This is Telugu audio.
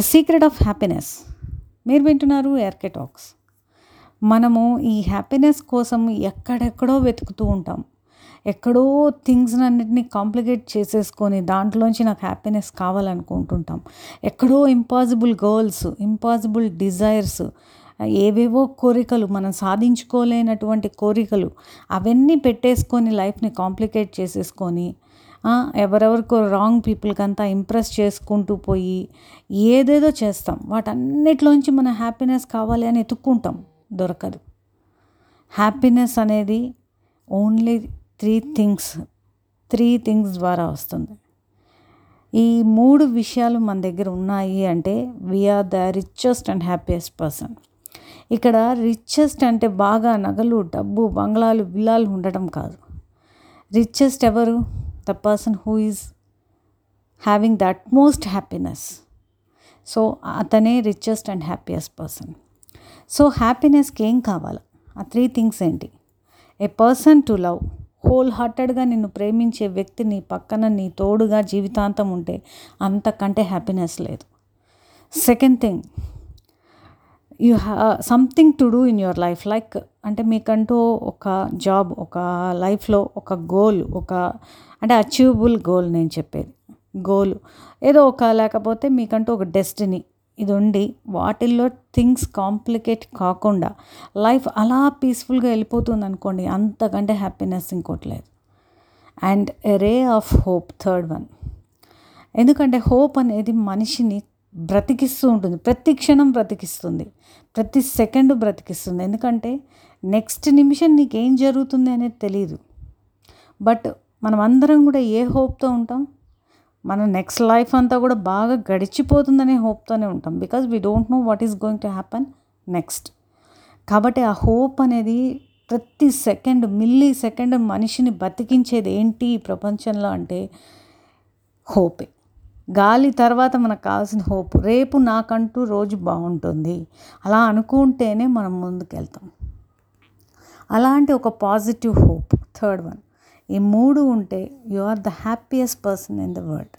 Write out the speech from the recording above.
ద సీక్రెట్ ఆఫ్ హ్యాపీనెస్ మీరు వింటున్నారు ఎర్కే టాక్స్ మనము ఈ హ్యాపీనెస్ కోసం ఎక్కడెక్కడో వెతుకుతూ ఉంటాం. ఎక్కడో థింగ్స్ అన్నిటిని కాంప్లికేట్ చేసేసుకొని దాంట్లోంచి నాకు హ్యాపీనెస్ కావాలనుకుంటుంటాం. ఎక్కడో ఇంపాసిబుల్ గోల్స్ ఇంపాసిబుల్ డిజైర్స్ ఏవేవో కోరికలు మనం సాధించుకోలేనటువంటి కోరికలు అవన్నీ పెట్టేసుకొని లైఫ్ని కాంప్లికేట్ చేసేసుకొని ఎవరెవరికో రాంగ్ పీపుల్కి అంతా ఇంప్రెస్ చేసుకుంటూ పోయి ఏదేదో చేస్తాం. వాటన్నిటిలోంచి మన హ్యాపీనెస్ కావాలి అని ఎత్తుక్కుంటాం. దొరకదు. హ్యాపీనెస్ అనేది only three things three things ద్వారా వస్తుంది. ఈ మూడు విషయాలు మన దగ్గర ఉన్నాయి అంటే we are the richest and happiest person ఇక్కడ రిచెస్ట్ అంటే బాగా నగలు డబ్బు బంగ్లాలు బిల్లాలు ఉండటం కాదు. రిచెస్ట్ ఎవరు? The person who is having that most happiness so అతనే richest and happiest person so హ్యాపీనెస్కి ఏం కావాలి? ఆ త్రీ థింగ్స్ ఏంటి? A person to love whole హార్టెడ్గా నిన్ను ప్రేమించే వ్యక్తి నీ పక్కన నీ తోడుగా జీవితాంతం ఉంటే అంతకంటే హ్యాపీనెస్ లేదు. Second thing you have something to do in your life like అంటే మీకంటూ ఒక జాబ్ ఒక లైఫ్లో ఒక గోల్ ఒక అంటే అచీవబుల్ గోల్ నేను చెప్పేది. గోల్ ఏదో ఒక లేకపోతే మీకంటూ ఒక డెస్టినీ ఇది ఉండి వాటిల్లో థింగ్స్ కాంప్లికేట్ కాకుండా లైఫ్ అలా పీస్ఫుల్గా వెళ్ళిపోతుంది అనుకోండి అంతకంటే హ్యాపీనెస్ ఇంకోటి లేదు. And a ray of hope third one ఎందుకంటే హోప్ అనేది మనిషిని బ్రతికిస్తూ ఉంటుంది. ప్రతి క్షణం బ్రతికిస్తుంది. ప్రతి సెకండ్ బ్రతికిస్తుంది. ఎందుకంటే నెక్స్ట్ నిమిషం నీకేం జరుగుతుంది అనేది తెలియదు బట్ మనం అందరం కూడా ఏ హోప్తో ఉంటాం? మన నెక్స్ట్ లైఫ్ అంతా కూడా బాగా గడిచిపోతుందనే హోప్తోనే ఉంటాం. Because we don't know what is going to happen next. కాబట్టి ఆ హోప్ అనేది ప్రతి సెకండ్ మిల్లీ సెకండ్ మనిషిని బతికించేది ఏంటి ఈ ప్రపంచంలో అంటే హోపే. గాలి తర్వాత మనకు కావాల్సిన హోప్. రేపు నాకంటూ రోజు బాగుంటుంది. అలా అనుకుంటేనే మనం ముందుకెళ్తాం. అలాంటి ఒక పాజిటివ్ హోప్ థర్డ్ వన్. ఈ మూడు ఉంటే you are the happiest person in the world.